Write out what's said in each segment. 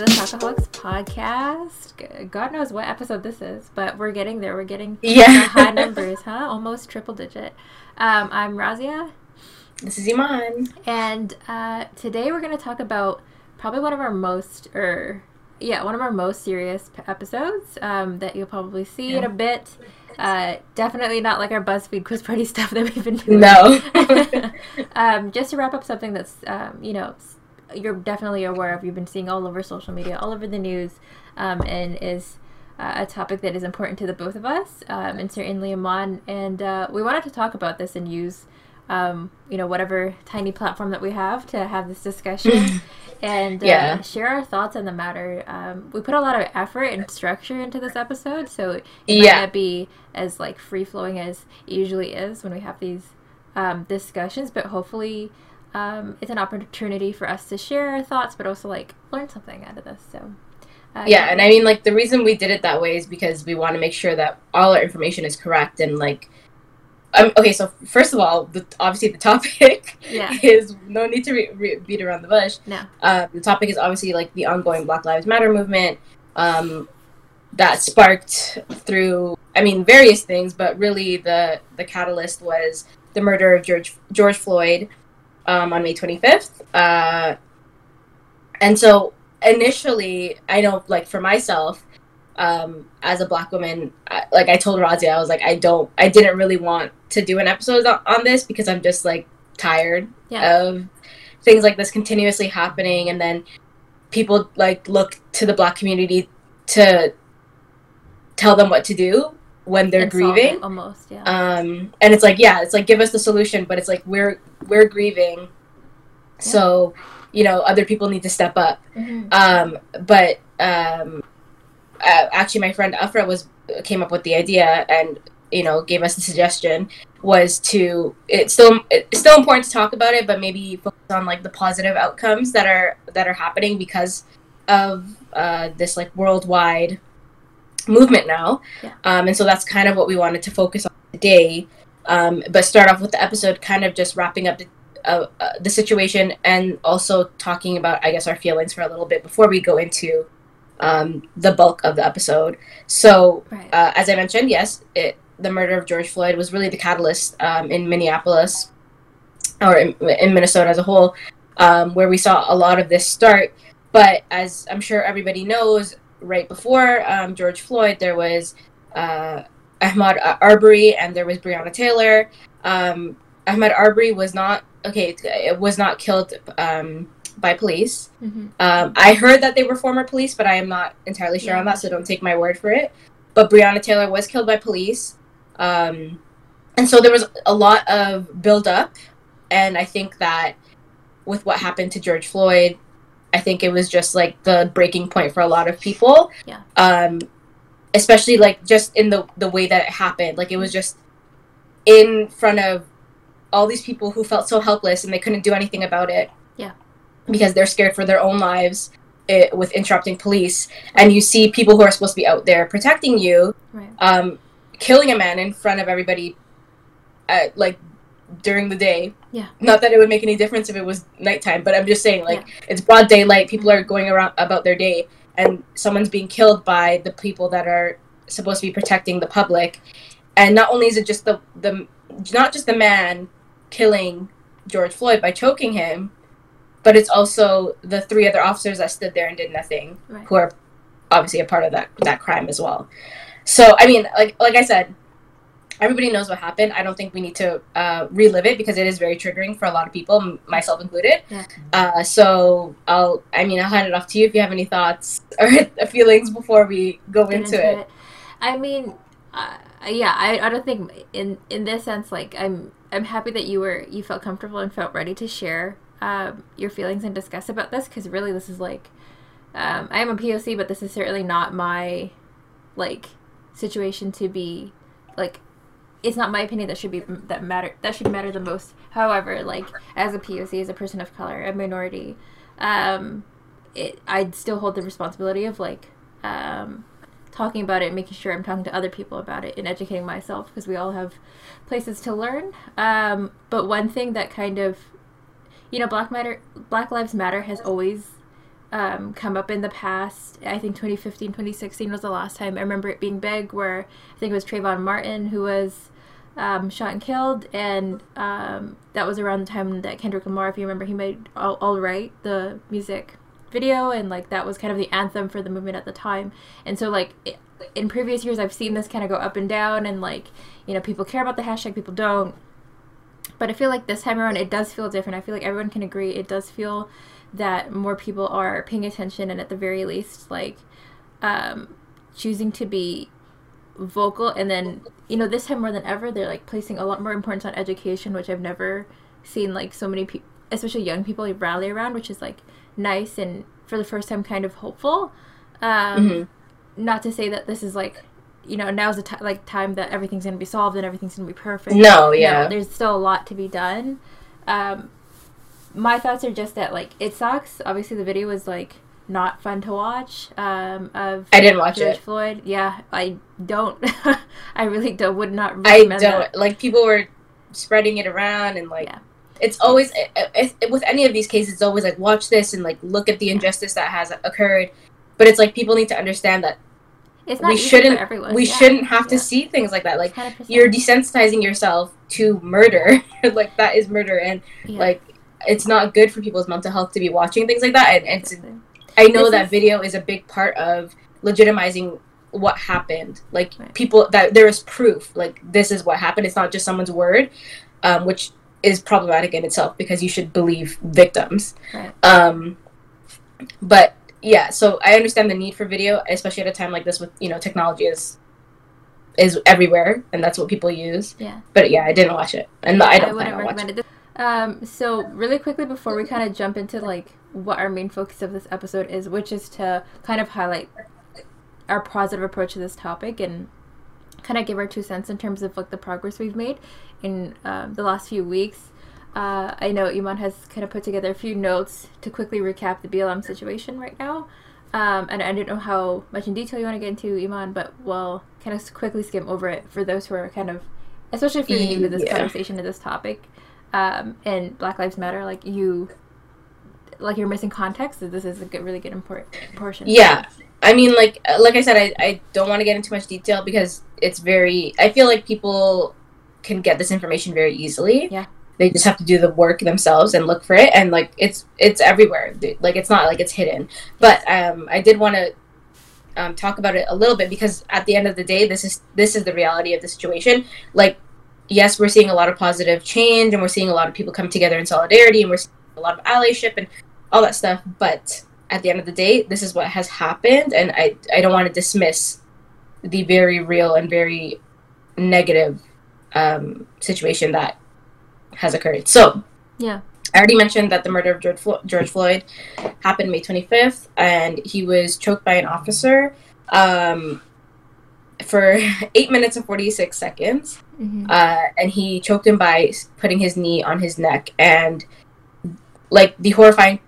the Talkaholics podcast. God knows what episode this is, but we're getting there. We're getting yeah. high numbers, huh? Almost triple digit. Um, I'm Razia. This is Iman. And uh, today we're going to talk about probably one of our most, or yeah, one of our most serious episodes um, that you'll probably see yeah. in a bit. Uh, definitely not like our BuzzFeed quiz party stuff that we've been doing. No. um, just to wrap up something that's, um, you know, you're definitely aware of, you've been seeing all over social media, all over the news, um, and is uh, a topic that is important to the both of us, um, and certainly Iman. And uh, we wanted to talk about this and use, um, you know, whatever tiny platform that we have to have this discussion and uh, share our thoughts on the matter. Um, we put a lot of effort and structure into this episode, so it yeah. might not be as like free flowing as it usually is when we have these um, discussions, but hopefully um, it's an opportunity for us to share our thoughts, but also like learn something out of this. So. Uh, yeah, and I mean, like the reason we did it that way is because we want to make sure that all our information is correct and like. Um, okay, so first of all, the, obviously the topic yeah. is no need to re- re- beat around the bush. No, uh, the topic is obviously like the ongoing Black Lives Matter movement um, that sparked through, I mean, various things, but really the the catalyst was the murder of George George Floyd um, on May 25th. Uh, and so initially, I know, like for myself, um, as a black woman, I, like I told Razia, I was like, I don't, I didn't really want to do an episode on, on this because I'm just like tired yeah. of things like this continuously happening, and then people like look to the black community to tell them what to do when they're grieving almost yeah um and it's like yeah it's like give us the solution but it's like we're we're grieving yeah. so you know other people need to step up mm-hmm. um but um uh, actually my friend afra was came up with the idea and you know gave us the suggestion was to it's still it's still important to talk about it but maybe focus on like the positive outcomes that are that are happening because of uh, this like worldwide movement now. Yeah. Um, and so that's kind of what we wanted to focus on today. Um, but start off with the episode kind of just wrapping up the, uh, uh, the situation and also talking about, I guess, our feelings for a little bit before we go into um, the bulk of the episode. So, right. uh, as I mentioned, yes, it, the murder of George Floyd was really the catalyst um, in Minneapolis or in, in Minnesota as a whole, um, where we saw a lot of this start. But as I'm sure everybody knows, right before um, George Floyd, there was uh, Ahmaud Arbery and there was Breonna Taylor. Um, Ahmaud Arbery was not okay. It was not killed um, by police. Mm-hmm. Um, I heard that they were former police, but I am not entirely sure yeah. on that, so don't take my word for it. But Breonna Taylor was killed by police, um, and so there was a lot of build up, and I think that with what happened to George Floyd, I think it was just like the breaking point for a lot of people. Yeah. Um, especially like just in the the way that it happened. Like it was just in front of all these people who felt so helpless and they couldn't do anything about it. Yeah. Because they're scared for their own lives it, eh, with interrupting police, and you see people who are supposed to be out there protecting you, right. um, killing a man in front of everybody, at, like during the day. Yeah. Not that it would make any difference if it was nighttime, but I'm just saying, like, yeah. it's broad daylight. People are going around about their day, and someone's being killed by the people that are supposed to be protecting the public. And not only is it just the the not just the man killing George Floyd by choking him, but it's also the three other officers that stood there and did nothing, right. who are obviously a part of that that crime as well. So I mean, like like I said, everybody knows what happened. I don't think we need to uh, relive it because it is very triggering for a lot of people, myself included. Yeah. Uh, so I'll, I mean, I'll hand it off to you if you have any thoughts or feelings before we go into, into, it. it. I mean, uh, yeah, I, I don't think in in this sense, like I'm I'm happy that you were you felt comfortable and felt ready to share um, your feelings and discuss about this because really this is like um, I am a POC, but this is certainly not my like situation to be like it's not my opinion that should be that matter that should matter the most. However, like as a POC, as a person of color, a minority, um, it I'd still hold the responsibility of like um, talking about it, making sure I'm talking to other people about it, and educating myself because we all have places to learn. Um, but one thing that kind of, you know, Black Matter, Black Lives Matter has always um, come up in the past. I think 2015, 2016 was the last time I remember it being big, where I think it was Trayvon Martin who was um, shot and killed, and um, that was around the time that Kendrick Lamar, if you remember, he made All, All Right, the music video, and like that was kind of the anthem for the movement at the time. And so, like in previous years, I've seen this kind of go up and down, and like you know, people care about the hashtag, people don't. But I feel like this time around, it does feel different. I feel like everyone can agree it does feel that more people are paying attention, and at the very least, like um, choosing to be vocal and then you know this time more than ever they're like placing a lot more importance on education which i've never seen like so many people especially young people rally around which is like nice and for the first time kind of hopeful. Um mm-hmm. not to say that this is like you know now's the t- like time that everything's gonna be solved and everything's gonna be perfect. No yeah. no, there's still a lot to be done. Um my thoughts are just that like it sucks. Obviously the video was like not fun to watch. Um, of I didn't watch George it. Floyd. Yeah, I don't. I really don't. Would not. I don't that. like people were spreading it around and like. Yeah. It's always it, it, it, with any of these cases. It's always like watch this and like look at the injustice that has occurred, but it's like people need to understand that we shouldn't we yeah. shouldn't have to see things like that. Like 100%. you're desensitizing yourself to murder. like that is murder, and yeah. like it's not good for people's mental health to be watching things like that. And, and it's I know this that is... video is a big part of legitimizing what happened. Like right. people that there is proof. Like this is what happened. It's not just someone's word, um, which is problematic in itself because you should believe victims. Right. Um, but yeah, so I understand the need for video, especially at a time like this with you know technology is is everywhere and that's what people use. Yeah. But yeah, I didn't watch it, and I don't I on watching it. Um, so really quickly before we kind of jump into like what our main focus of this episode is, which is to kind of highlight our positive approach to this topic and kind of give our two cents in terms of like the progress we've made in um, the last few weeks. Uh, I know Iman has kind of put together a few notes to quickly recap the BLM situation right now. Um, and I don't know how much in detail you want to get into, Iman, but we'll kind of quickly skim over it for those who are kind of, especially if you're new to this yeah. conversation, to this topic. Um, and Black Lives Matter, like you like you're missing context. This is a good, really good important portion. Yeah, I mean, like like I said, I I don't want to get into much detail because it's very. I feel like people can get this information very easily. Yeah. They just have to do the work themselves and look for it, and like it's it's everywhere. Like it's not like it's hidden. But um, I did want to um, talk about it a little bit because at the end of the day, this is this is the reality of the situation. Like, yes, we're seeing a lot of positive change, and we're seeing a lot of people come together in solidarity, and we're seeing a lot of allyship and all that stuff. But at the end of the day, this is what has happened, and I I don't want to dismiss the very real and very negative um, situation that has occurred. So yeah. I already mentioned that the murder of George, Flo- George Floyd happened May 25th, and he was choked by an officer um, for eight minutes and 46 seconds. Mm-hmm. Uh, and he choked him by putting his knee on his neck. And, like, the horrifying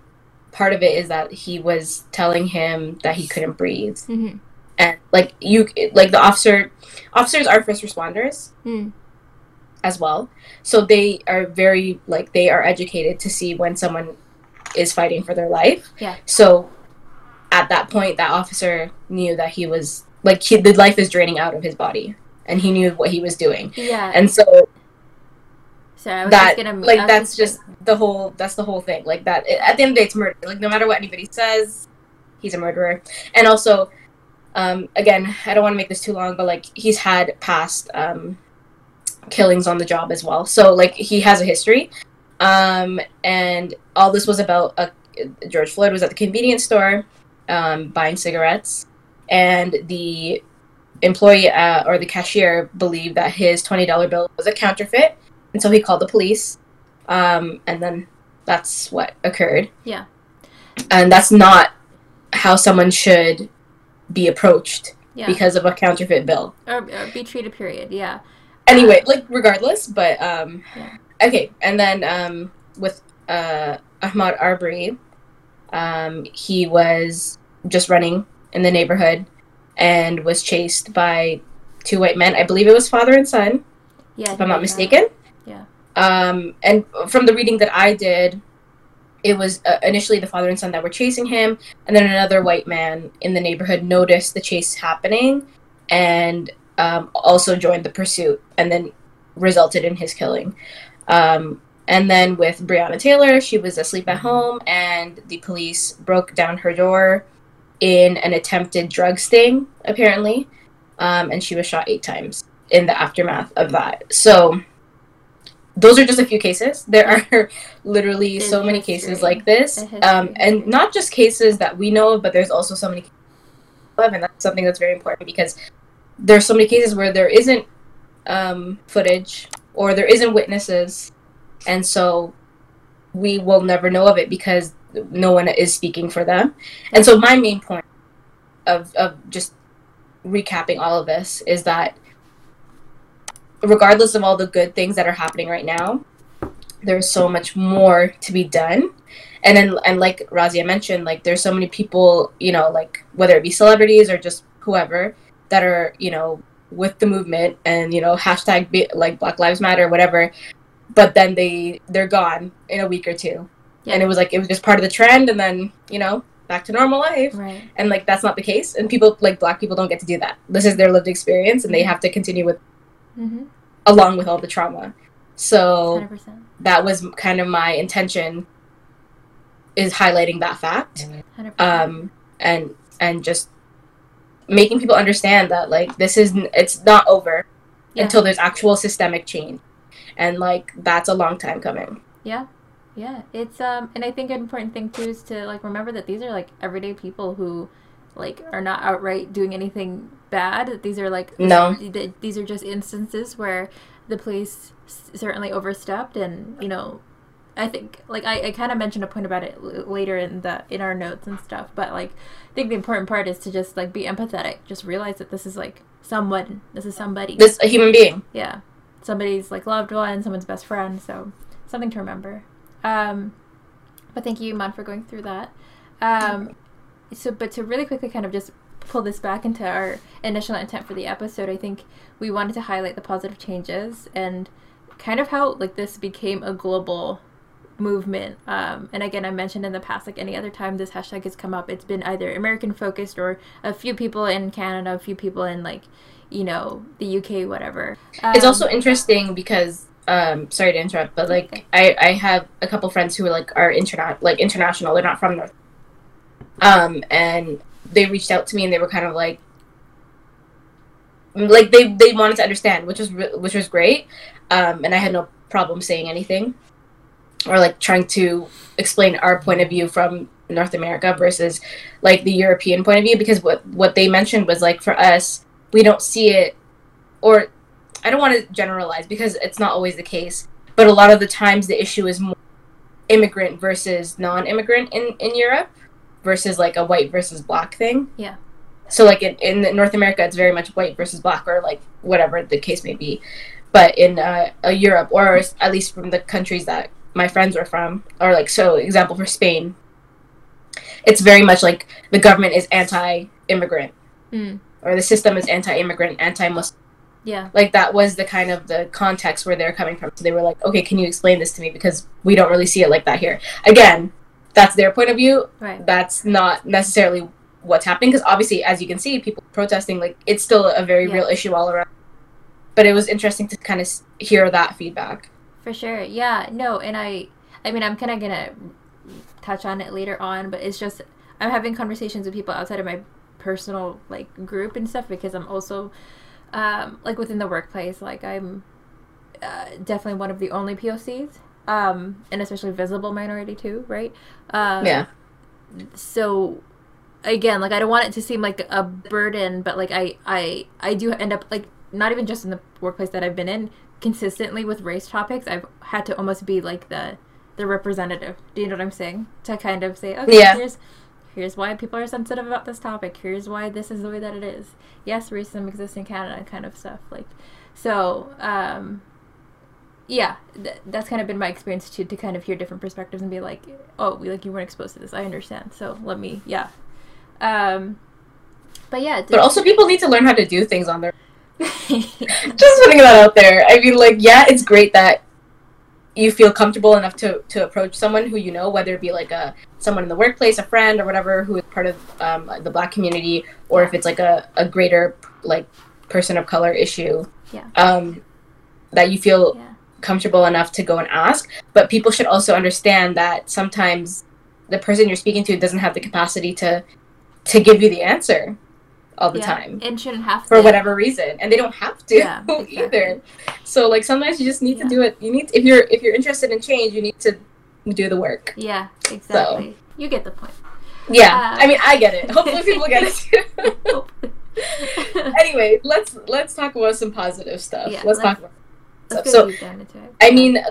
part of it is that he was telling him that he couldn't breathe. Mm-hmm. And like you, like the officer, officers are first responders mm. as well, so they are very like they are educated to see when someone is fighting for their life. Yeah. So at that point, that officer knew that he was like he, the life is draining out of his body, and he knew what he was doing. Yeah. And so so that, gonna like that's just, the whole that's the whole thing. Like that at the end of the day, it's murder. Like no matter what anybody says, he's a murderer. And also, um, again, I don't want to make this too long, but like he's had past um, killings on the job as well. So like he has a history. Um, and all this was about a, George Floyd was at the convenience store um, buying cigarettes, and the employee uh, or the cashier believed that his twenty dollar bill was a counterfeit and so he called the police. Um, and then that's what occurred. Yeah. And that's not how someone should be approached yeah. because of a counterfeit bill. Or, or be treated, period. Yeah. Anyway, like, regardless, but, um, yeah. okay. And then, um, with, uh, Ahmaud Arbery, um, he was just running in the neighborhood and was chased by two white men. I believe it was father and son. Yeah. If I'm not mistaken. Yeah. Um, and from the reading that I did, it was uh, initially the father and son that were chasing him, and then another white man in the neighborhood noticed the chase happening and um, also joined the pursuit, and then resulted in his killing. Um, and then with Breonna Taylor, she was asleep at home, and the police broke down her door in an attempted drug sting, apparently, um, and she was shot eight times in the aftermath of that. So those are just a few cases. There are literally so many cases like this, um, and not just cases that we know of, but there's also so many. of, And that's something that's very important because there's so many cases where there isn't um, footage or there isn't witnesses, and so we will never know of it because no one is speaking for them. And so my main point of of just recapping all of this is that regardless of all the good things that are happening right now, there's so much more to be done. And then and like Razia mentioned, like there's so many people, you know, like whether it be celebrities or just whoever that are, you know, with the movement and, you know, hashtag be, like Black Lives Matter, whatever. But then they they're gone in a week or two. Yeah. And it was like it was just part of the trend and then, you know, back to normal life Right. and like that's not the case and people like black people don't get to do that this is their lived experience and they mm-hmm. have to continue with Mm-hmm. along with all the trauma so Hundred percent. that was kind of my intention is highlighting that fact um and and just making people understand that like this is it's not over Yeah. until there's actual systemic change and like that's a long time coming Yeah. Yeah. It's um and I think an important thing too is to like remember that these are like everyday people who like are not outright doing anything bad. These are like No. these are just instances where the police certainly overstepped and you know I think like I, I kind of mentioned a point about it l- later in the in our notes and stuff, but like I think the important part is to just like be empathetic. Just realize that this is like someone. This is somebody. this a human being yeah somebody's like loved one someone's best friend so something to remember um but thank you Iman for going through that um so but to really quickly kind of just pull this back into our initial intent for the episode i think we wanted to highlight the positive changes and kind of how like this became a global movement. Um, and again i mentioned in the past like any other time this hashtag has come up it's been either american focused or a few people in canada a few people in like you know the uk whatever. It's Um, also interesting because um sorry to interrupt but like Okay. i i have a couple friends who are like are internet like international. They're not from north um and they reached out to me and they were kind of like like they they wanted to understand which was re- which was great. Um and i had no problem saying anything or like trying to explain our point of view from north america versus like the european point of view because what what they mentioned was like for us we don't see it or I don't want to generalize because it's not always the case, but a lot of the times the issue is more immigrant versus non-immigrant in in Europe versus like a white versus black thing. Yeah. So like in, in North America, it's very much white versus black or like whatever the case may be, but in uh, uh, Europe or at least from the countries that my friends were from, or like so example for Spain, it's very much like the government is anti-immigrant. Mm, or the system is anti-immigrant, anti-Muslim. Yeah. Like that was the kind of the context where they're coming from. So they were like okay can you explain this to me? Because we don't really see it like that here. Again that's their point of view right that's not necessarily what's happening because obviously as you can see people protesting like it's still a very Yeah. real issue all around but it was interesting to kind of hear that feedback For sure. Yeah. No, and I I mean I'm kinda gonna touch on it later on, but it's just I'm having conversations with people outside of my personal like group and stuff because I'm also um like within the workplace, like I'm uh, definitely one of the only POCs. Um, and especially visible minority too, right? Um, yeah. so again like i don't want it to seem like a burden but like i i i do end up like not even just in the workplace that i've been in consistently with race topics i've had to almost be like the the representative. Do you know what i'm saying? To kind of say okay Yeah. here's here's why people are sensitive about this topic. Here's why this is the way that it is. Yes racism exists in canada kind of stuff like so um yeah th- that's kind of been my experience too to kind of hear different perspectives and be like oh we like you weren't exposed to this i understand so let me yeah um but yeah but also people need to learn how to do things on their just putting that out there i mean like yeah it's great that you feel comfortable enough to to approach someone who you know, whether it be like a someone in the workplace, a friend, or whatever, who is part of um, the Black community, or if it's like a, a greater like person of color issue, Yeah. um, that you feel Yeah. Comfortable enough to go and ask. But people should also understand that sometimes the person you're speaking to doesn't have the capacity to to give you the answer all the yeah. time And shouldn't have to for to. whatever reason and they don't have to Yeah, exactly. either so like sometimes you just need Yeah. to do it you need if you're if you're interested in change you need to do the work Yeah, exactly. You get the point. yeah Uh, i mean i get it hopefully people get it too anyway let's let's talk about some positive stuff let's, let's- talk about Let's So- go deep down into it. I mean,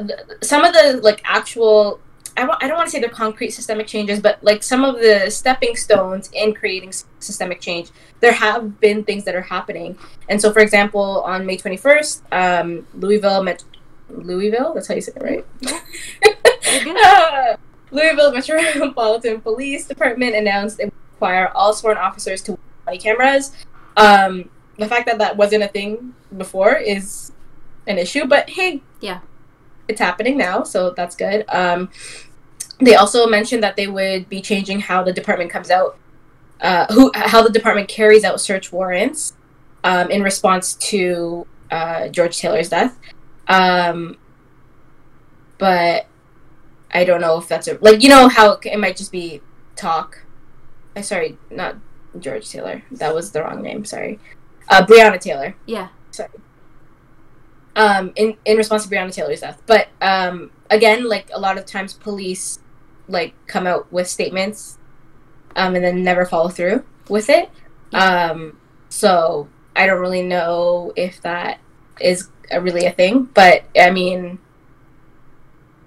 some of the like actual. I, don't want to say they're concrete systemic changes, but like some of the stepping stones in creating s- systemic change, there have been things that are happening. And so, for example, on May 21st, um, Louisville, Met- Louisville, that's how you say it, right? Ah, Louisville Metropolitan Police Department announced it would require all sworn officers to wear body cameras. Um, the fact that that wasn't a thing before is an issue, but hey, Yeah. it's happening now, so that's good. Um, they also mentioned that they would be changing how the department comes out, uh, who how the department carries out search warrants um, in response to uh, George Taylor's death. Um, but I don't know if that's a like you know how it might just be talk. I sorry, not George Taylor. That was the wrong name. Sorry, uh, Breonna Taylor. Yeah. Um, in in response to Breonna Taylor's death, but um, again, like a lot of times, police like come out with statements, um, and then never follow through with it. Um, so I don't really know if that is a, really a thing, but I mean,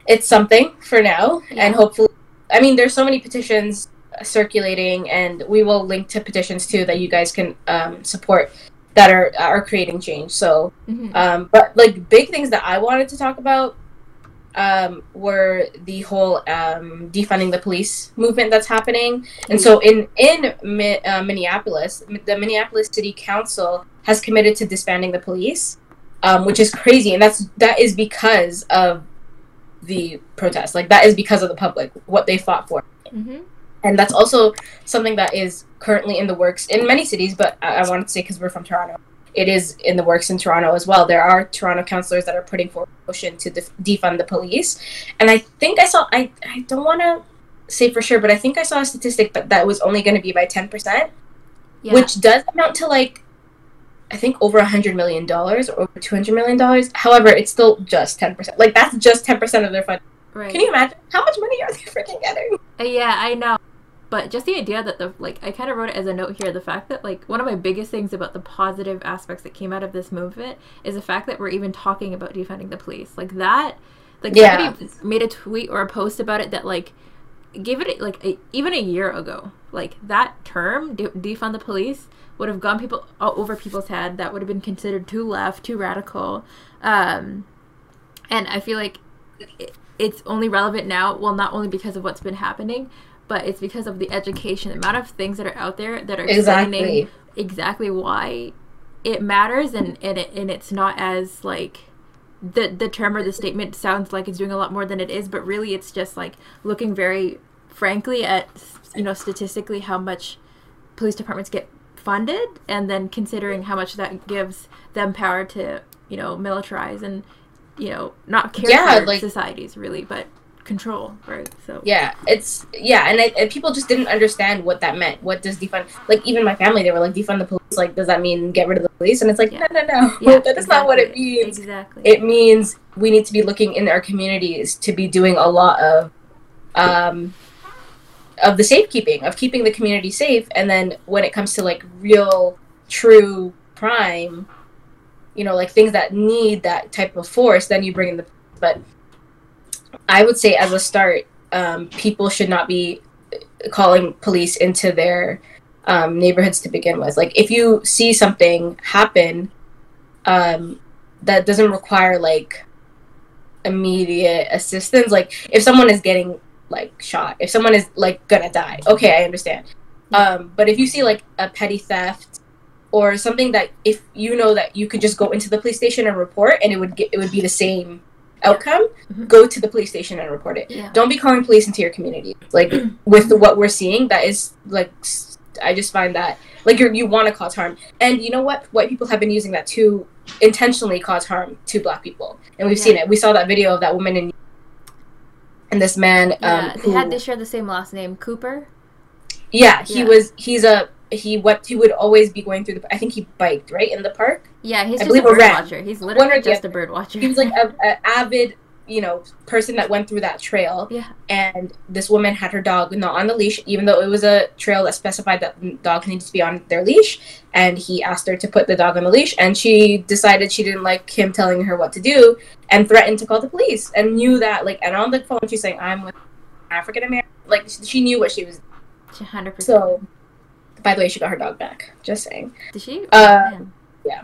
it's something for now, Yeah. and hopefully, I mean, there's so many petitions circulating, and we will link to petitions too that you guys can um, support that are are creating change. So, Mhm. um, but like big things that I wanted to talk about um, were the whole um, defunding the police movement that's happening. And so in in Mi- uh, Minneapolis, the Minneapolis City Council has committed to disbanding the police, um, which is crazy, and that's that is because of the protest. Like that is because of the public, what they fought for Mhm. And that's also something that is currently in the works in many cities but i, I wanted to say because we're from toronto. It is in the works in toronto as well. There are toronto councillors that are putting forward a motion to def- defund the police. And i think i saw i, I don't want to say for sure but i think i saw a statistic but that was only going to be by 10% Yeah. which does amount to like i think over a hundred million dollars or over 200 million dollars. However it's still just 10% like that's just 10% of their fund. Right. can you imagine? How much money are they freaking getting? Uh, yeah, I know. But just the idea that the like I kind of wrote it as a note here the fact that like one of my biggest things about the positive aspects that came out of this movement is the fact that we're even talking about defunding the police. Like that like Yeah. somebody made a tweet or a post about it that like gave it like a, even a year ago. Like that term de- defund the police would have gone people over people's head that would have been considered too left, too radical. Um and I feel like it, it's only relevant now. Well, not only because of what's been happening, but it's because of the education, the amount of things that are out there that are explaining Exactly. exactly why it matters, and and, it, and it's not as like the the term or the statement sounds like it's doing a lot more than it is, but really it's just like looking very frankly at you know statistically how much police departments get funded, and then considering how much that gives them power to you know militarize and you know not care Yeah, for like- societies really, but control right. So Yeah, it's yeah, and, I, and people just didn't understand what that meant. What does defund? Like even my family, they were like, defund the police. Like, does that mean get rid of the police? And it's like, Yeah. no, no, no, Yeah, that is not what it means. Exactly. It means we need to be looking in our communities to be doing a lot of, um, of the safekeeping, of keeping the community safe. And then when it comes to like real, true crime, you know, like things that need that type of force, then you bring in the. But I would say as a start, um, people should not be calling police into their um, neighborhoods to begin with. Like if you see something happen um, that doesn't require like immediate assistance, like if someone is getting like shot, if someone is like gonna die, okay, I understand. Um, but if you see like a petty theft or something that if you know that you could just go into the police station and report and it would get it would be the same outcome, Mhm. go to the police station and report it. Yeah. Don't be calling police into your community. Like with what we're seeing, that is like I just find that like you you want to cause harm, and you know what? White people have been using that to intentionally cause harm to black people, and we've Yeah. seen it. We saw that video of that woman in and this man. Yeah, um, they who, had they share the same last name, Cooper. yeah, he Yeah. was. He's a he. What he would always be going through the. I think he biked right in the park. Yeah, he's I just a bird watcher. He's literally just a bird watcher. He was like a, a avid, you know, person that went through that trail. Yeah. And this woman had her dog not on the leash, even though it was a trail that specified that dogs needed to be on their leash. And he asked her to put the dog on the leash, and she decided she didn't like him telling her what to do, and threatened to call the police. And knew that, like, and on the phone she's saying, "I'm with African American." Like, she knew what she was. hundred percent. So, by the way, she got her dog back. Just saying. Did she? Uh, Like,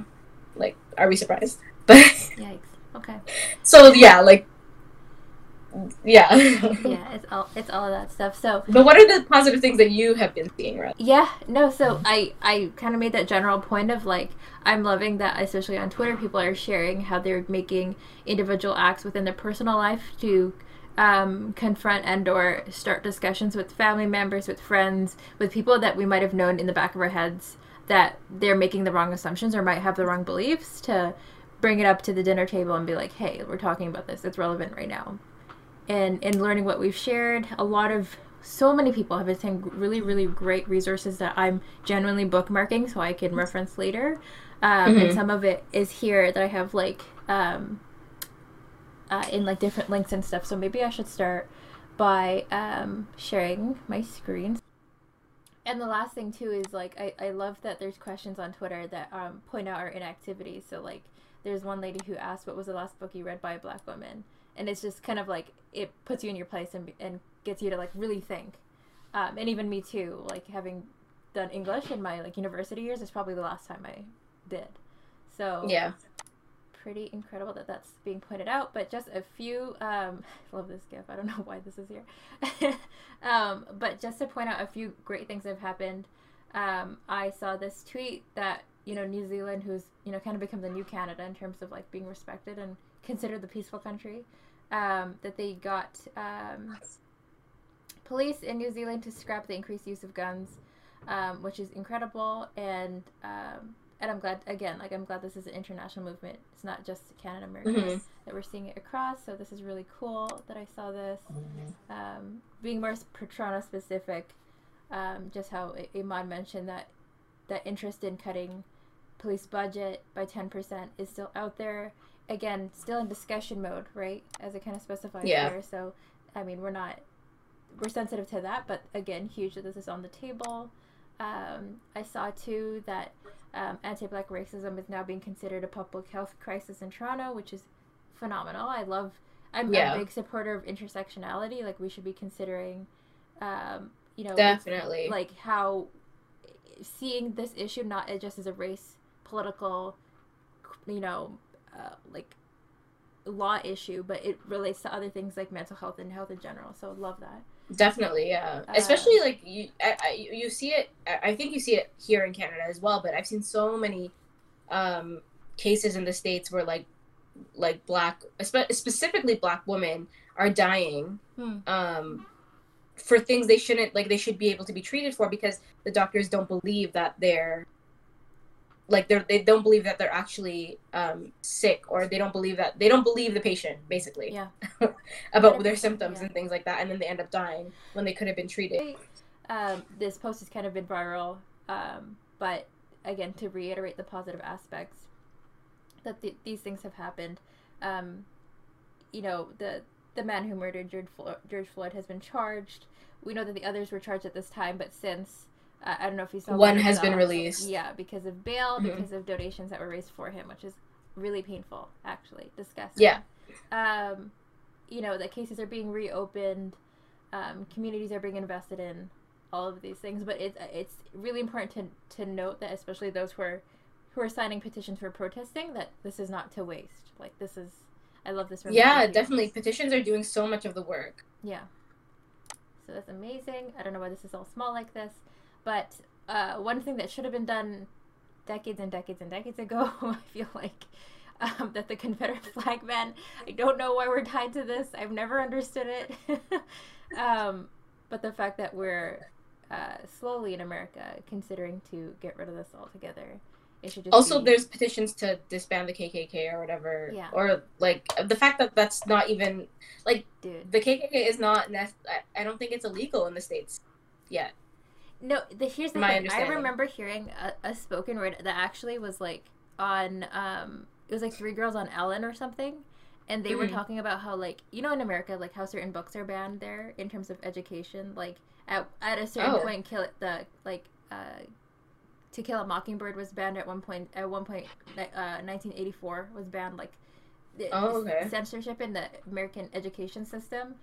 are we surprised? But yikes. Okay. so yeah, like, yeah. Yeah, it's all it's all of that stuff. So But what are the positive things that you have been seeing, right? Yeah, no, so I I kind of made that general point of like I'm loving that especially on Twitter people are sharing how they're making individual acts within their personal life to um, confront and or start discussions with family members, with friends, with people that we might have known in the back of our heads that they're making the wrong assumptions or might have the wrong beliefs to bring it up to the dinner table and be like, "Hey, we're talking about this. It's relevant right now." and in learning what we've shared a lot of so many people have been saying really really great resources that i'm genuinely bookmarking so i can reference later um, and Mhm. some of it is here that i have like um, uh, in like different links and stuff so maybe i should start by um, sharing my screen and the last thing too is like I, I love that there's questions on twitter that um, point out our inactivity so like there's one lady who asked what was the last book you read by a black woman? And it's just kind of like it puts you in your place and, and gets you to like really think. Um, and even me too like having done english in my like university years is probably the last time i did. So Yeah. Pretty incredible that that's being pointed out but just a few um I love this gif i don't know why this is here. Um but just to point out a few great things that have happened um i saw this tweet that you know new zealand who's you know kind of become the new canada in terms of like being respected and considered the peaceful country um that they got um police in new zealand to scrap the increased use of guns um, which is incredible and and I'm glad again like I'm glad this is an international movement. It's not just Canada America Mhm. that we're seeing it across. So this is really cool that I saw this. Um, being more Toronto specific, um, just how Iman mentioned that that interest in cutting police budget by ten percent is still out there. Again, still in discussion mode, right? As it kind of specifies Yeah. here. So I mean, we're not we're sensitive to that, but again, huge that this is on the table. Um, I saw too that um, anti-black racism is now being considered a public health crisis in Toronto, which is phenomenal. I love. I'm Yeah. a big supporter of intersectionality. Like we should be considering, um, you know, Definitely. like how seeing this issue not just as a race political, you know, uh, like law issue, but it relates to other things like mental health and health in general. So love that. Definitely, yeah. Uh, Especially like you, I, I, you see it. I think you see it here in Canada as well. But I've seen so many um, cases in the states where like, like black, espe- specifically black women are dying Hmm. um, for things they shouldn't. Like they should be able to be treated for because the doctors don't believe that they're like they're they don't believe that they're actually um, sick or they don't believe that they don't believe the patient basically Yeah. about their symptoms yeah. and things like that and then they end up dying when they could have been treated Um, this post has kind of been viral, um, but again, to reiterate the positive aspects that th- these things have happened. Um, you know, the the man who murdered George Floyd, George Floyd has been charged. We know that the others were charged at this time, but since uh, I don't know if you saw One has been released. Yeah, because of bail, Mhm. because of donations that were raised for him, which is really painful, actually, disgusting. Yeah. Um, you know, that cases are being reopened, um, communities are being invested in, all of these things. But it's it's really important to to note that, especially those who are who are signing petitions for protesting, that this is not to waste. Like this is, I love this. yeah definitely petitions are doing so much of the work Yeah. So that's amazing. I don't know why this is all small like this, but uh, one thing that should have been done decades and decades and decades ago, I feel like, um, that the Confederate flag ban. I don't know why we're tied to this. I've never understood it. um, but the fact that we're uh, slowly in America considering to get rid of this altogether. It should just also, be... there's petitions to disband the KKK or whatever. Yeah. Or like the fact that that's not even like dude. the KKK is not. I don't think it's illegal in the states yet. No, the, here's the My thing. I remember hearing a, a spoken word that actually was like on. Um, it was like three girls on Ellen or something, and they were Mhm. talking about how like you know in America like how certain books are banned there in terms of education. Like at at a certain Oh. point, kill it the like. Uh, to Kill a Mockingbird was banned at one point. At one point, uh, 1984 was banned. Like, the- Oh, okay. censorship in the American education system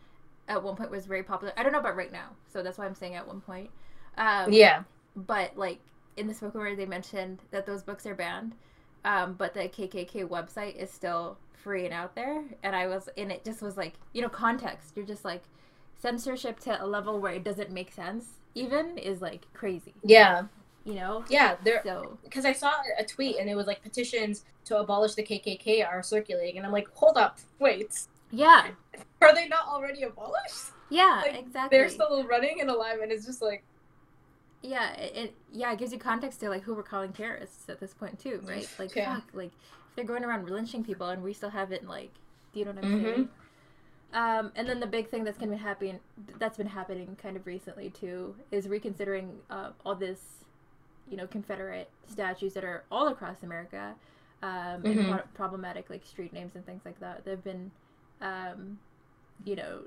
at one point was very popular. I don't know about right now, so that's why I'm saying at one point. Um, Yeah. But like in the spoken word, they mentioned that those books are banned, um, but the KKK website is still free and out there. And I was, and it just was like, you know, context. You're just like censorship to a level where it doesn't make sense. Even is like crazy, Yeah. you know. Yeah. There. So Because I saw a tweet and it was like petitions to abolish the KKK are circulating, and I'm like, hold up, wait, yeah, are they not already abolished? yeah, Like, exactly. They're still running and alive, and it's just like, Yeah, it, it yeah it gives you context to like who we're calling terrorists at this point too, right? Like Yeah. fuck, like if they're going around lynching people and we still haven't like, do you know what I'm Mhm. saying? Um, and then the big thing that's gonna be happening, that's been happening kind of recently too, is reconsidering uh, all this, you know, Confederate statues that are all across America, um, and Mhm. pro- problematic like street names and things like that. They've been, um, you know,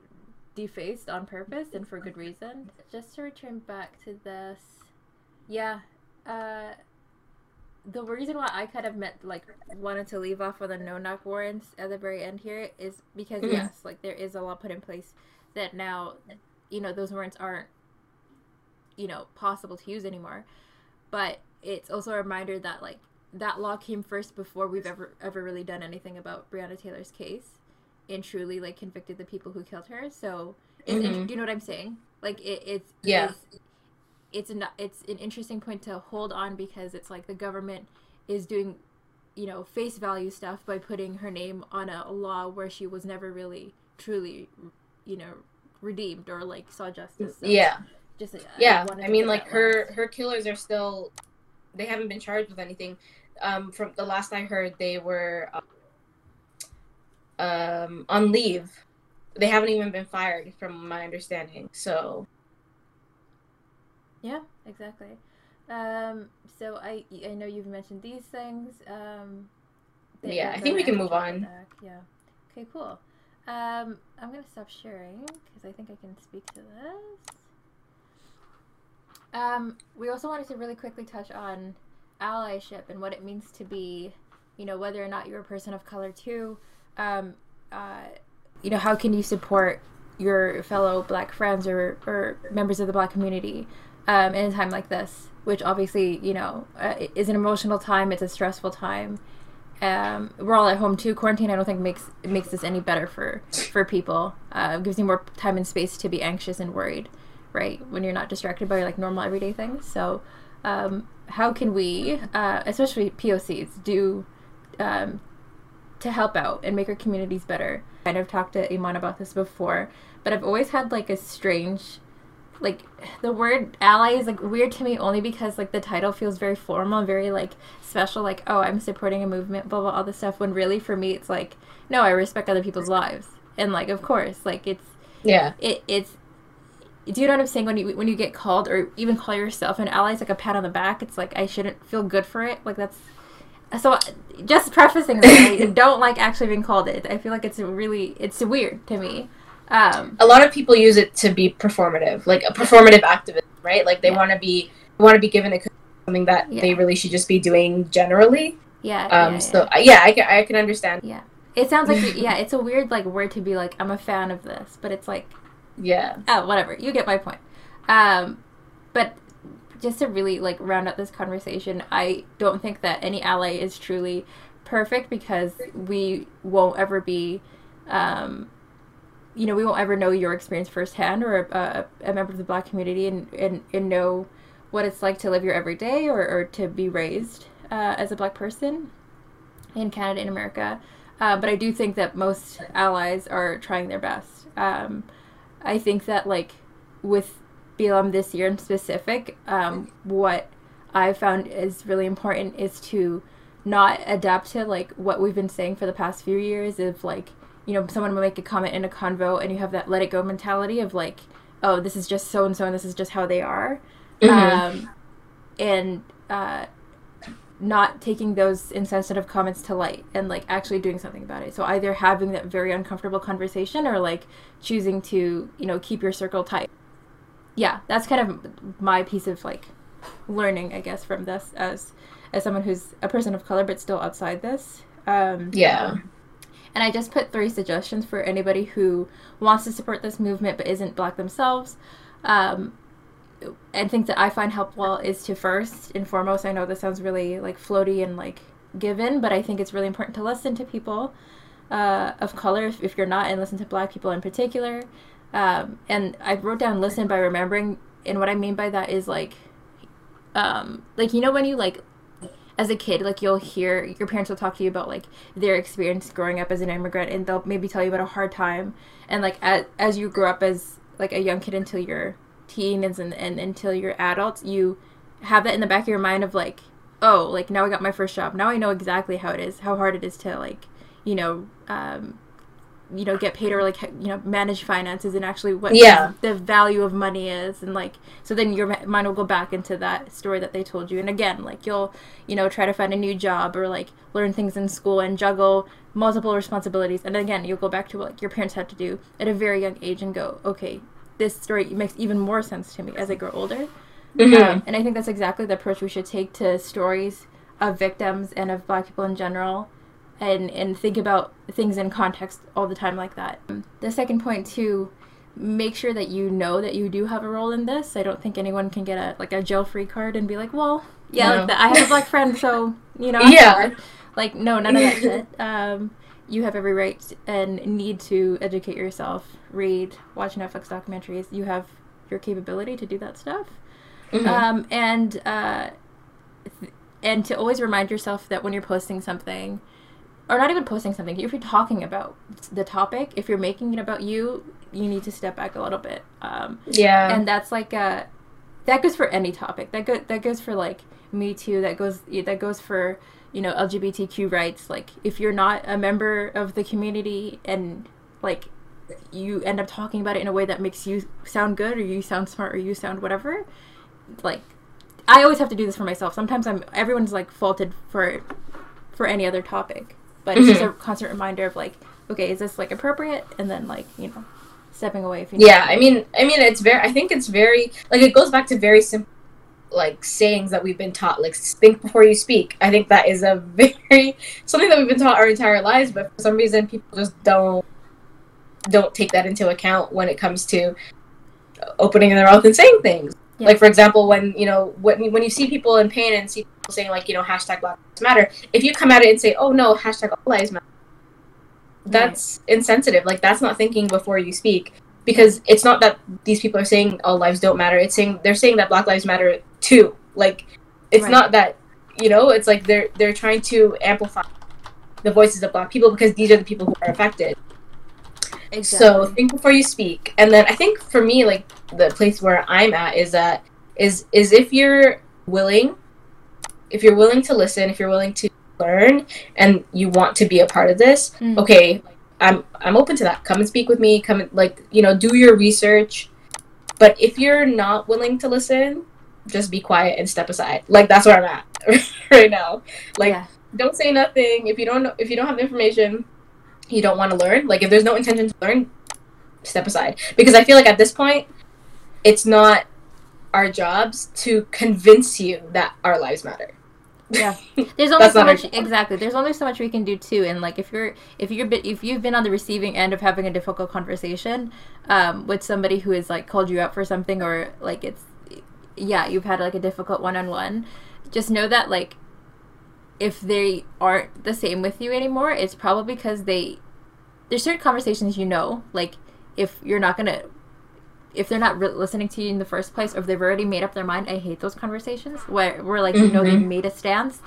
defaced on purpose and for good reason. Just to return back to this, yeah, uh, the reason why I kind of meant like wanted to leave off with the no knock warrants at the very end here is because Mhm. yes, like there is a law put in place that now, you know, those warrants aren't, you know, possible to use anymore. But it's also a reminder that like that law came first before we've ever ever really done anything about Breonna Taylor's case and truly like convicted the people who killed her. So it's Mhm. do you know what I'm saying? Like it, it's Yeah. it's, it's an it's an interesting point to hold on because it's like the government is doing you know face value stuff by putting her name on a, law where she was never really truly you know redeemed or like saw justice. So yeah, just uh, yeah. wanted I mean, like her last. her killers are still, they haven't been charged with anything. Um, from the last I heard, they were um on leave. They haven't even been fired, from my understanding. So Yeah, exactly. Um, so I I know you've mentioned these things. Um, Yeah, I think we can move on. back. Yeah. Okay, cool. Um, I'm gonna stop sharing because I think I can speak to this. Um, we also wanted to really quickly touch on allyship and what it means to be, you know, whether or not you're a person of color too. Um, uh, you know, how can you support your fellow black friends or, or members of the black community um, in a time like this, which obviously, you know, uh, is an emotional time. It's a stressful time. Um, we're all at home too. Quarantine, I don't think makes makes this any better for for people. Uh, gives you more time and space to be anxious and worried, right? When you're not distracted by like normal everyday things. So, um, how can we, uh, especially POCs, do um, to help out and make our communities better? Kind of talked to Iman about this before, but I've always had like a strange like the word ally is like weird to me only because like the title feels very formal very like special like oh i'm supporting a movement blah blah all this stuff when really for me it's like no i respect other people's lives. And like of course like it's yeah, it it's do you know what i'm saying? When you when you get called or even call yourself an ally it's like a pat on the back. It's like i shouldn't feel good for it. Like that's so just prefacing that i don't like actually being called it i feel like it's really it's weird to me um a lot of people use it to be performative, like a performative activist, right? Like they Yeah. want to be want to be given a something that Yeah. they really should just be doing generally. yeah Um, yeah, so yeah. yeah, I can I can understand. Yeah. It sounds like yeah, it's a weird like word to be like I'm a fan of this, but it's like Yeah, oh whatever. You get my point. Um, but just to really like round out this conversation, I don't think that any ally is truly perfect because we won't ever be, um, you know, we won't ever know your experience firsthand or a, a, member of the black community and, and, and know what it's like to live your everyday or, or to be raised uh, as a black person. in Canada and America. Uh, but I do think that most allies are trying their best. Um, I think that like with BLM this year in specific, um, what I found is really important is to not adapt to like what we've been saying for the past few years of like you know someone will make a comment in a convo and you have that let it go mentality of like oh this is just so and so and this is just how they are. Mm-hmm. um, and uh, not taking those insensitive comments to light and like actually doing something about it. So either having that very uncomfortable conversation or like choosing to you know keep your circle tight yeah that's kind of my piece of like learning i guess from this as as someone who's a person of color but still outside this um yeah and i just put three suggestions for anybody who wants to support this movement but isn't black themselves um and things that I find helpful is to first and foremost, I know this sounds really like floaty and like given, but I think it's really important to listen to people uh, of color if, if, you're not, and listen to black people in particular. Um, and I wrote down listen by remembering, and what I mean by that is like, um, like you know when you like as a kid, like you'll hear your parents will talk to you about like their experience growing up as an immigrant, and they'll maybe tell you about a hard time, and like as as you grow up as like a young kid until you're teens and, and until you're adults, you have that in the back of your mind of like, oh, like now I got my first job. Now I know exactly how it is, how hard it is to like, you know, um, you know, get paid or like, you know, manage finances and actually what yeah. the value of money is. And like, so then your mind will go back into that story that they told you. And again, like you'll, you know, try to find a new job or like learn things in school and juggle multiple responsibilities. And again, you'll go back to what like your parents had to do at a very young age and go, okay, this story makes even more sense to me as I grow older. Mm-hmm. Um, and I think that's exactly the approach we should take to stories of victims and of black people in general and, and think about things in context all the time like that. The second point too, make sure that you know that you do have a role in this. I don't think anyone can get a like a jail free card and be like, well, yeah, no. like that. I have a black friend, so you know, I'm yeah. Like no, none of that shit. Um, you have every right and need to educate yourself, read, watch Netflix documentaries. You have your capability to do that stuff, mm-hmm. um, and uh, th- and to always remind yourself that when you're posting something, or not even posting something, if you're talking about the topic, if you're making it about you, you need to step back a little bit. Um, yeah, and that's like a that goes for any topic. That go that goes for like Me Too. That goes that goes for you know lgbtq rights like if you're not a member of the community and like you end up talking about it in a way that makes you sound good or you sound smart or you sound whatever like i always have to do this for myself sometimes i'm everyone's like faulted for for any other topic but it's mm-hmm. just a constant reminder of like okay is this like appropriate and then like you know stepping away if you yeah i mean i mean it's very i think it's very like it goes back to very simple like sayings that we've been taught like think before you speak i think that is a very something that we've been taught our entire lives but for some reason people just don't don't take that into account when it comes to opening their mouth and saying things yeah. like for example when you know when, when you see people in pain and see saying like you know hashtag black lives matter. If you come at it and say oh no hashtag all lives matter that's right. insensitive. Like that's not thinking before you speak. Because it's not that these people are saying all lives don't matter. It's saying they're saying that black lives matter too. Like it's right. not that you know it's like they're they're trying to amplify the voices of black people because these are the people who are affected. Exactly. so think before you speak. And then i think for me like the place where i'm at is that is is if you're willing if you're willing to listen if you're willing to learn and you want to be a part of this mm. okay I'm I'm open to that. Come and speak with me. Come and like you know do your research. But if you're not willing to listen, just be quiet and step aside. Like that's where I'm at right now. Like yeah. don't say nothing if you don't know if you don't have the information, you don't want to learn. Like if there's no intention to learn, step aside. Because I feel like at this point, it's not our jobs to convince you that our lives matter yeah. There's only so much exactly. There's only so much we can do too and like if you're if you're if you've been on the receiving end of having a difficult conversation um, with somebody who has like called you out for something or like it's yeah you've had like a difficult one-on-one just know that like if they aren't the same with you anymore it's probably because they there's certain conversations you know like if you're not gonna if they're not re- listening to you in the first place, or if they've already made up their mind, I hate those conversations where we're like, mm-hmm. you know, they mm-hmm. made a stance.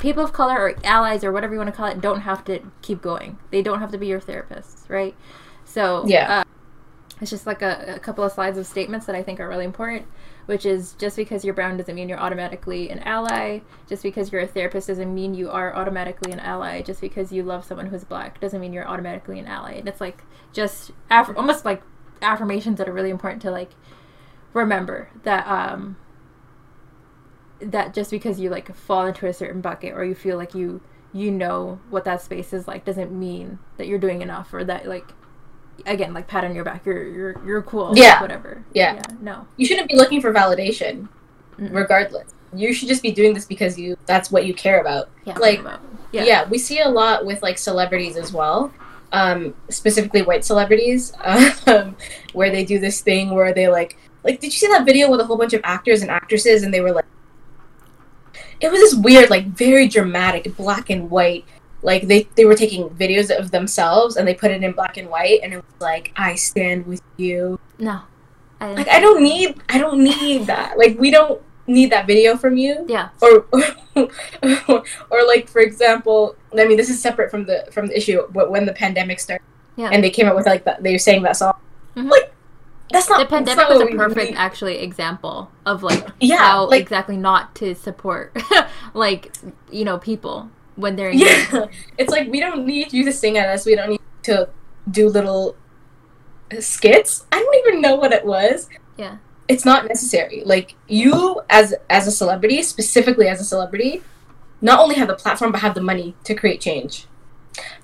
people of color or allies or whatever you want to call it don't have to keep going. They don't have to be your therapists, right? So Yeah. uh, it's just like a, a couple of slides of statements that I think are really important, which is just because you're brown doesn't mean you're automatically an ally. Just because you're a therapist doesn't mean you are automatically an ally. Just because you love someone who's black doesn't mean you're automatically an ally. And it's like just aff- almost like affirmations that are really important to like remember that um that just because you like fall into a certain bucket or you feel like you you know what that space is like doesn't mean that you're doing enough or that like again like pat on your back you're you're you're cool Yeah. whatever Yeah. no You shouldn't be looking for validation, Mm-mm. regardless. You should just be doing this because you that's what you care about. yeah Like, about- Yeah. yeah we see a lot with like celebrities as well. Um, specifically white celebrities, um, where they do this thing where they like like did you see that video with a whole bunch of actors and actresses and they were like it was this weird, like very dramatic, black and white. Like they, they were taking videos of themselves and they put it in black and white and it was like, I stand with you. no I, Like I don't need I don't need that. Like we don't need that video from you. yeah Or or like for example, I mean this is separate from the from the issue, but when the pandemic started yeah and they came up with like that they were saying that song. Mhm. Like that's not the pandemic not was a perfect actually example of like Yeah, how like- exactly not to support like you know people when they're in Yeah. It's like we don't need you to sing at us. We don't need to do little skits. I don't even know what it was. Yeah. It's not necessary. Like you as as a celebrity, specifically as a celebrity, not only have the platform but have the money to create change.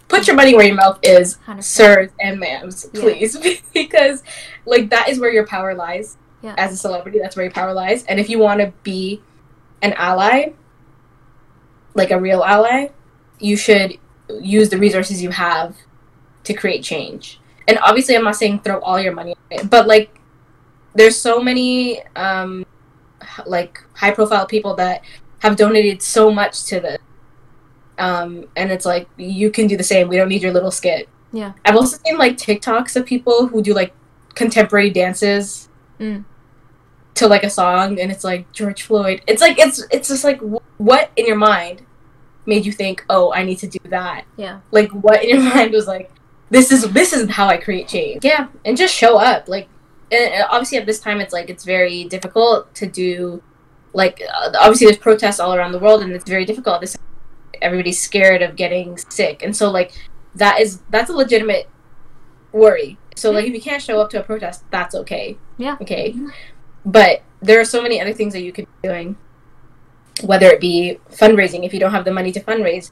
Put your money where your mouth is, 100%. sirs and ma'ams, Yeah. please. because like that is where your power lies. Yeah. As a celebrity, that's where your power lies. And if you want to be an ally, like a real ally, you should use the resources you have to create change. And obviously, I'm not saying throw all your money but like, there's so many um, like high profile people that have donated so much to this. Um, and it's like you can do the same. We don't need your little skit. Yeah. I've also seen like TikToks of people who do like contemporary dances Mm. to like a song, and it's like George Floyd. It's like it's it's just like wh- what in your mind made you think, oh, I need to do that? yeah Like what in your mind was like, this is this is how I create change. Yeah, and just show up. Like, and and obviously at this time, it's like it's very difficult to do. Like, uh, obviously there's protests all around the world, and it's very difficult. This everybody's scared of getting sick, and so like that is that's a legitimate worry. So like if you can't show up to a protest, that's okay. Yeah. Okay. But there are so many other things that you could be doing. Whether it be fundraising, if you don't have the money to fundraise,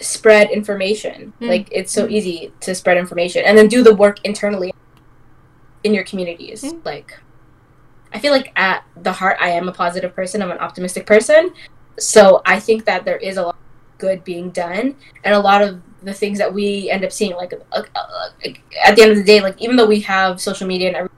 spread information. Mm. Like it's so easy to spread information and then do the work internally in your communities. Mm. Like I feel like at the heart I am a positive person, I'm an optimistic person. So I think that there is a lot of good being done. And a lot of the things that we end up seeing like, uh, uh, like at the end of the day like even though we have social media and everything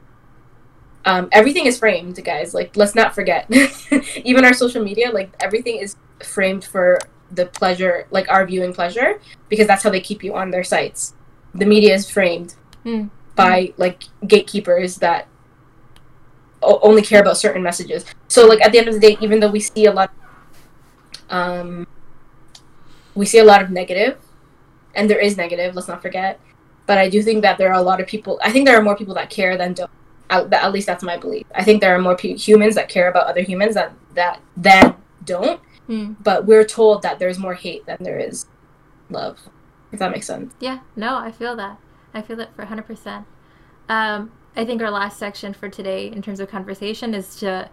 um, everything is framed guys. Like let's not forget. Even our social media like everything is framed for the pleasure like our viewing pleasure because that's how they keep you on their sites. The media is framed Mm. by like gatekeepers that only care about certain messages so like at the end of the day even though we see a lot um we see a lot of negative and there is negative let's not forget but i do think that there are a lot of people i think there are more people that care than don't at, at least that's my belief i think there are more pe- humans that care about other humans that that than don't Mm. but we're told that there's more hate than there is love if that makes sense Yeah, no, I feel that. I feel that for 100%. Um, I think our last section for today, in terms of conversation, is to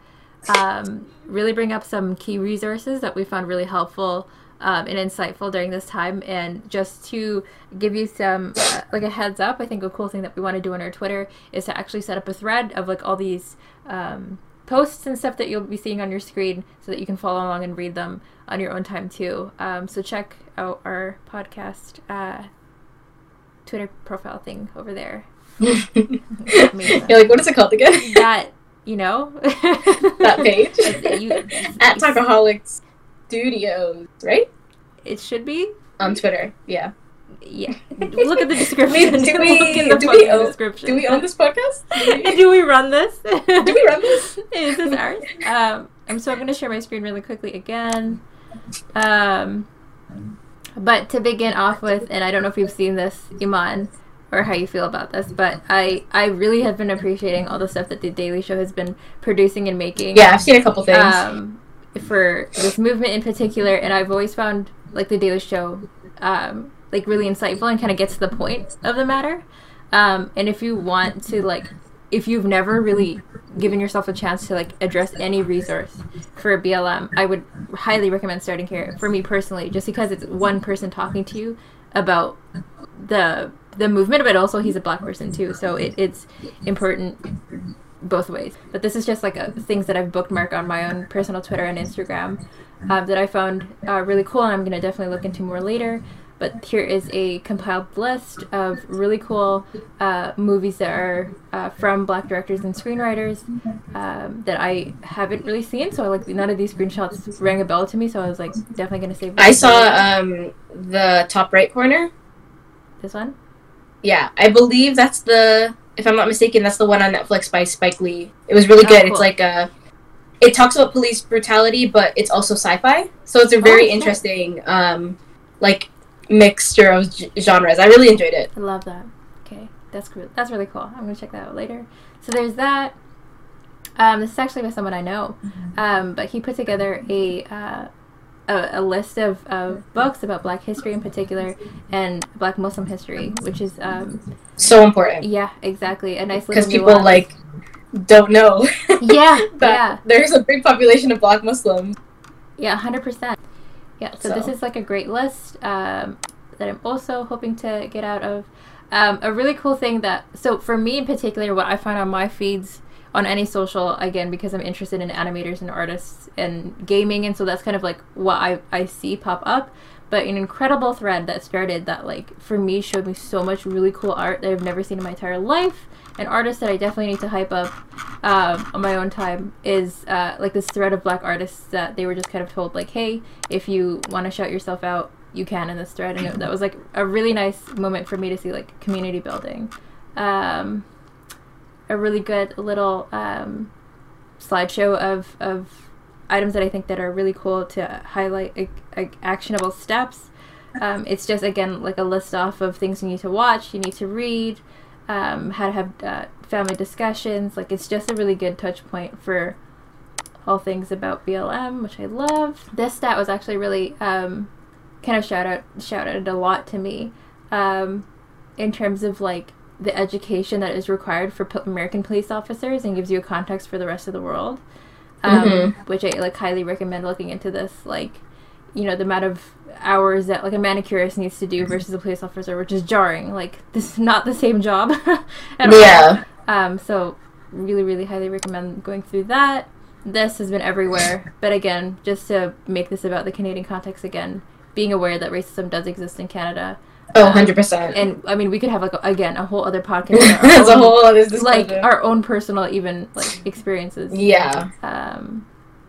um, really bring up some key resources that we found really helpful um, and insightful during this time. And just to give you some, uh, like a heads up, I think a cool thing that we want to do on our Twitter is to actually set up a thread of like all these um, posts and stuff that you'll be seeing on your screen so that you can follow along and read them on your own time too. Um, so check out our podcast uh, Twitter profile thing over there. you're like what is it called again That you know that page You- at Talkaholics studios right It should be. on twitter yeah Yeah. Look at the description. do Look we- in the do we own- description. do we own this podcast do we, Do we run this? do we run this Is this ours? Um, um, so I'm going to share my screen really quickly again. Um, but to begin off with, and I don't know if you've seen this, Iman, or how you feel about this, but I I really have been appreciating all the stuff that the Daily Show has been producing and making. Yeah, I've seen a couple things. Um, for this movement in particular, and I've always found like the Daily Show, um, like really insightful and kind of gets to the point of the matter. Um, and if you want to like, if you've never really given yourself a chance to like address any resource for BLM, I would highly recommend starting here. For me personally, just because it's one person talking to you about the the movement, but also he's a black person too, so it, it's important both ways. But this is just like a, things that I've bookmarked on my own personal Twitter and Instagram um, that I found uh, really cool, and I'm gonna definitely look into more later. But here is a compiled list of really cool uh, movies that are uh, from black directors and screenwriters um, that I haven't really seen. So like none of these screenshots rang a bell to me. So I was like definitely gonna save. I saw um, the top right corner. This one. Yeah, I believe that's the. If I'm not mistaken, that's the one on Netflix by Spike Lee. It was really Oh, good. cool. It's like a. It talks about police brutality, but it's also sci-fi. So it's a very Oh, interesting, um, like mixture of g- genres. I really enjoyed it. I love that. Okay, that's cool. That's really cool. I'm gonna check that out later. So there's that. Um, this is actually by someone I know, um, but he put together a, uh, a a list of, of books about Black history in particular and Black Muslim history, which is um, So important yeah, exactly a nice because people nuance. like don't know yeah, yeah, there's a big population of Black Muslims. yeah, hundred percent. Yeah, so, this is like a great list um, that I'm also hoping to get out of. Um, a really cool thing that so for me in particular, what I find on my feeds on any social again because I'm interested in animators and artists and gaming, and so that's kind of like what I I see pop up. But an incredible thread that started that like for me showed me so much really cool art that I've never seen in my entire life. An artist that I definitely need to hype up um, on my own time is uh, like this thread of black artists that they were just kind of told like, hey, if you want to shout yourself out, you can in this thread, and it, that was like a really nice moment for me to see like community building. Um, a really good little um, slideshow of of items that I think that are really cool to highlight actionable steps. Um, it's just again like a list off of things you need to watch, you need to read, um, how to have uh, family discussions. Like it's just a really good touch point for all things about BLM, which I love. This stat was actually really um, kind of shout out shouted a lot to me um, in terms of like the education that is required for American police officers and gives you a context for the rest of the world. Um, Mhm. Which I like highly recommend looking into this. Like, you know, the amount of hours that like a manicurist needs to do versus a police officer, which is jarring. Like, this is not the same job at all. Yeah. Um, so really, really highly recommend going through that. This has been everywhere, but again, just to make this about the Canadian context again, being aware that racism does exist in Canada. Oh, Um, 100%. And I mean, we could have like again a whole other podcast. That's a whole other like our own personal even like experiences yeah. um,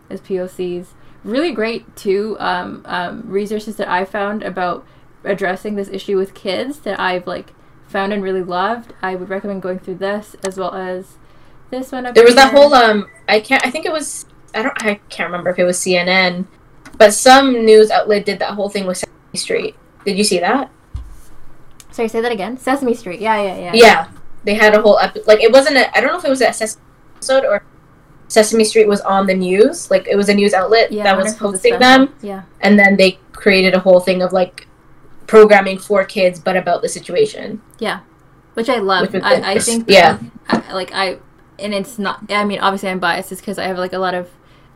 as POCs. Really great too. Um, um, resources that I found about addressing this issue with kids that I've like found and really loved. I would recommend going through this as well as this one. Up There was that whole um I can't I think it was I don't I can't remember if it was CNN, but some news outlet did that whole thing with Sesame Street. Did you see that? Sorry, say that again. Sesame Street. Yeah, yeah, yeah. Yeah. They had a whole episode. like it wasn't a I don't know if it was a Sesame episode or Sesame Street was on the news. Like it was a news outlet Yeah, that was if it was a hosting them Yeah. and then they created a whole thing of like programming for kids but about the situation. Yeah, which I love. Which I, I think. Yeah. I, like I, and it's not. I mean, obviously, I'm biased, because I have like a lot of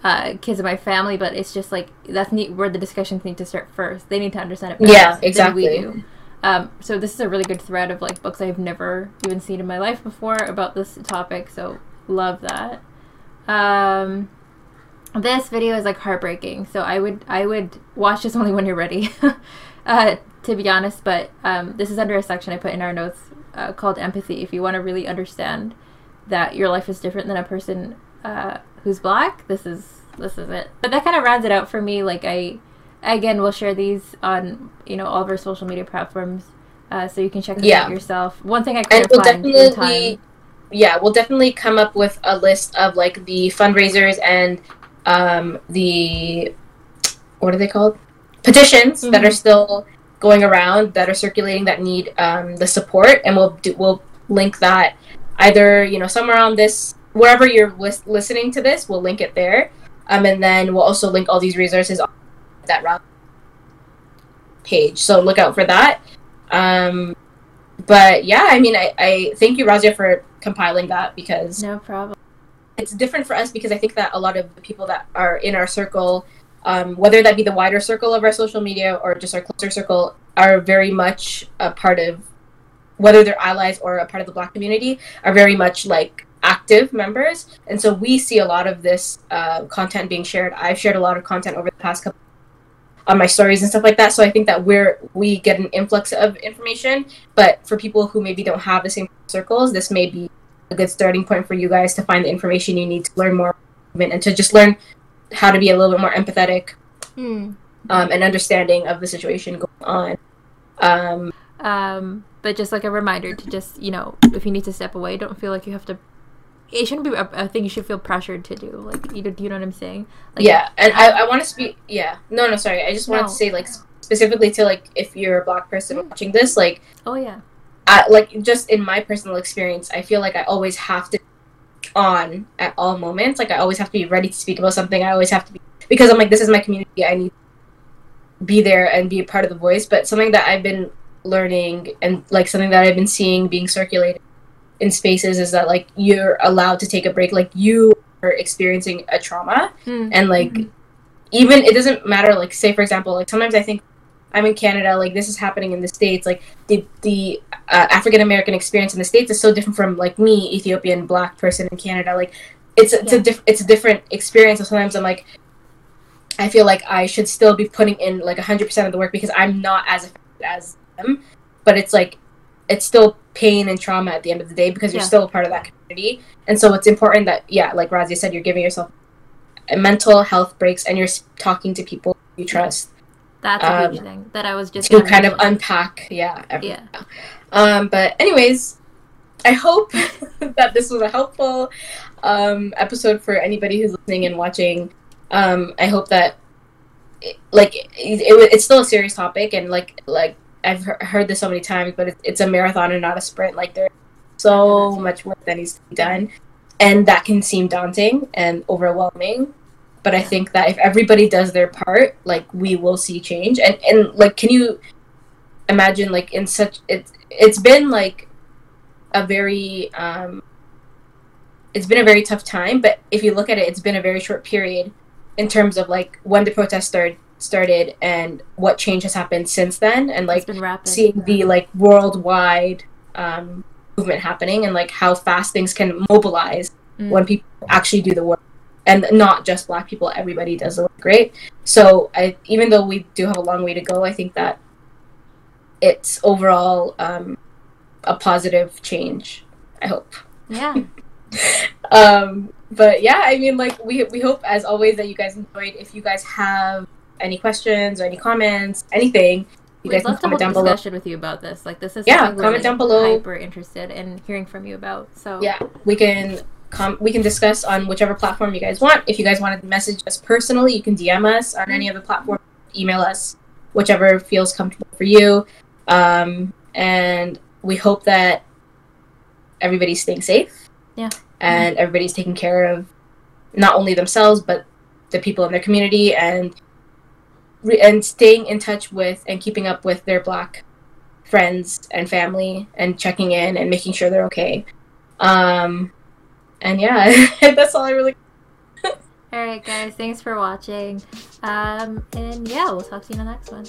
uh, kids in my family, but it's just like that's neat where the discussions need to start first. They need to understand it. Yeah, than we exactly. do. Um, so this is a really good thread of like books I've never even seen in my life before about this topic. So love that. Um, this video is like heartbreaking. So I would I would watch this only when you're ready. uh, to be honest, but um, this is under a section I put in our notes uh, called empathy. If you want to really understand that your life is different than a person uh, who's black, this is this is it. But that kind of rounds it out for me. Like I, again, we'll share these on you know all of our social media platforms, uh, so you can check them Yeah. out yourself. One thing I And couldn't we'll definitely time. yeah, we'll definitely come up with a list of like the fundraisers and um, the what are they called? Petitions that Mhm. are still going around that are circulating that need um, the support, and we'll do, we'll link that either you know somewhere on this wherever you're lis- listening to this, we'll link it there, um, and then we'll also link all these resources that route page. So look out for that. Um, but yeah, I mean, I, I thank you, Razia, for compiling that because No problem. it's different for us because I think that a lot of the people that are in our circle, um, whether that be the wider circle of our social media or just our closer circle, are very much a part of, whether they're allies or a part of the Black community, are very much like active members, and so we see a lot of this uh, content being shared. I've shared a lot of content over the past couple on my stories and stuff like that. So I think that we're we get an influx of information, but for people who maybe don't have the same circles, this may be a good starting point for you guys to find the information you need to learn more and to just learn how to be a little bit more empathetic Hmm. um, and understanding of the situation going on. Um, Um, but just like a reminder to just you know, if you need to step away, don't feel like you have to. It shouldn't be a, a thing you should feel pressured to do. Like, you know, do you know what I'm saying? Like, yeah, and I, I want to speak. Yeah, no, no, sorry. I just wanted No. to say like specifically to like if you're a black person Mm. watching this, like Oh yeah. I, like just in my personal experience, I feel like I always have to be on at all moments. Like I always have to be ready to speak about something. I always have to be because I'm like this is my community. I need to be there and be a part of the voice. But something that I've been learning and like something that I've been seeing being circulated in spaces is that like you're allowed to take a break. Like you are experiencing a trauma Hmm. and like even it doesn't matter like say for example like sometimes i think i'm in canada like this is happening in the states like the the uh, african american experience in the states is so different from like me ethiopian black person in canada like it's it's a Yeah. diff- it's a different experience and sometimes i'm like i feel like i should still be putting in like 100% of the work because i'm not as affected as them but it's like it's still pain and trauma at the end of the day because you're Yeah. still a part of that community and so it's important that yeah like razia said you're giving yourself mental health breaks and you're talking to people you trust That's a huge Um, thing that I was just to kind of unpack yeah everything. yeah. um but anyways i hope that this was a helpful um episode for anybody who's listening and watching um i hope that it, like it, it, it's still a serious topic and like like i've heard this so many times but it's, a marathon and not a sprint. Like there's so much work that needs to be done and that can seem daunting and overwhelming but i think that if everybody does their part like we will see change. And and like can you imagine like in such it's it's been like a very um it's been a very tough time but if you look at it it's been a very short period in terms of like when the protest started started and what change has happened since then and like it's been rapid. seeing the like worldwide um movement happening and like how fast things can mobilize Mm. when people actually do the work and not just black people everybody does the work great so i even though we do have a long way to go i think that it's overall um, a positive change i hope yeah. um, but yeah i mean like we, we hope as always that you guys enjoyed if you guys have any questions or any comments anything you We'd guys can love to comment a down below discussion with you about this. Like this is Yeah, something we're comment down below. Hyper interested in hearing from you about. So yeah we can com- we can discuss on whichever platform you guys want if you guys want to message us personally you can dm us on any other platform email us whichever feels comfortable for you um, and we hope that everybody's staying safe Yeah. and everybody's taking care of not only themselves but the people in their community and re- and staying in touch with and keeping up with their black friends and family and checking in and making sure they're okay um and yeah that's all i really All right, guys. Thanks for watching. Um, and yeah, we'll talk to you in the next one.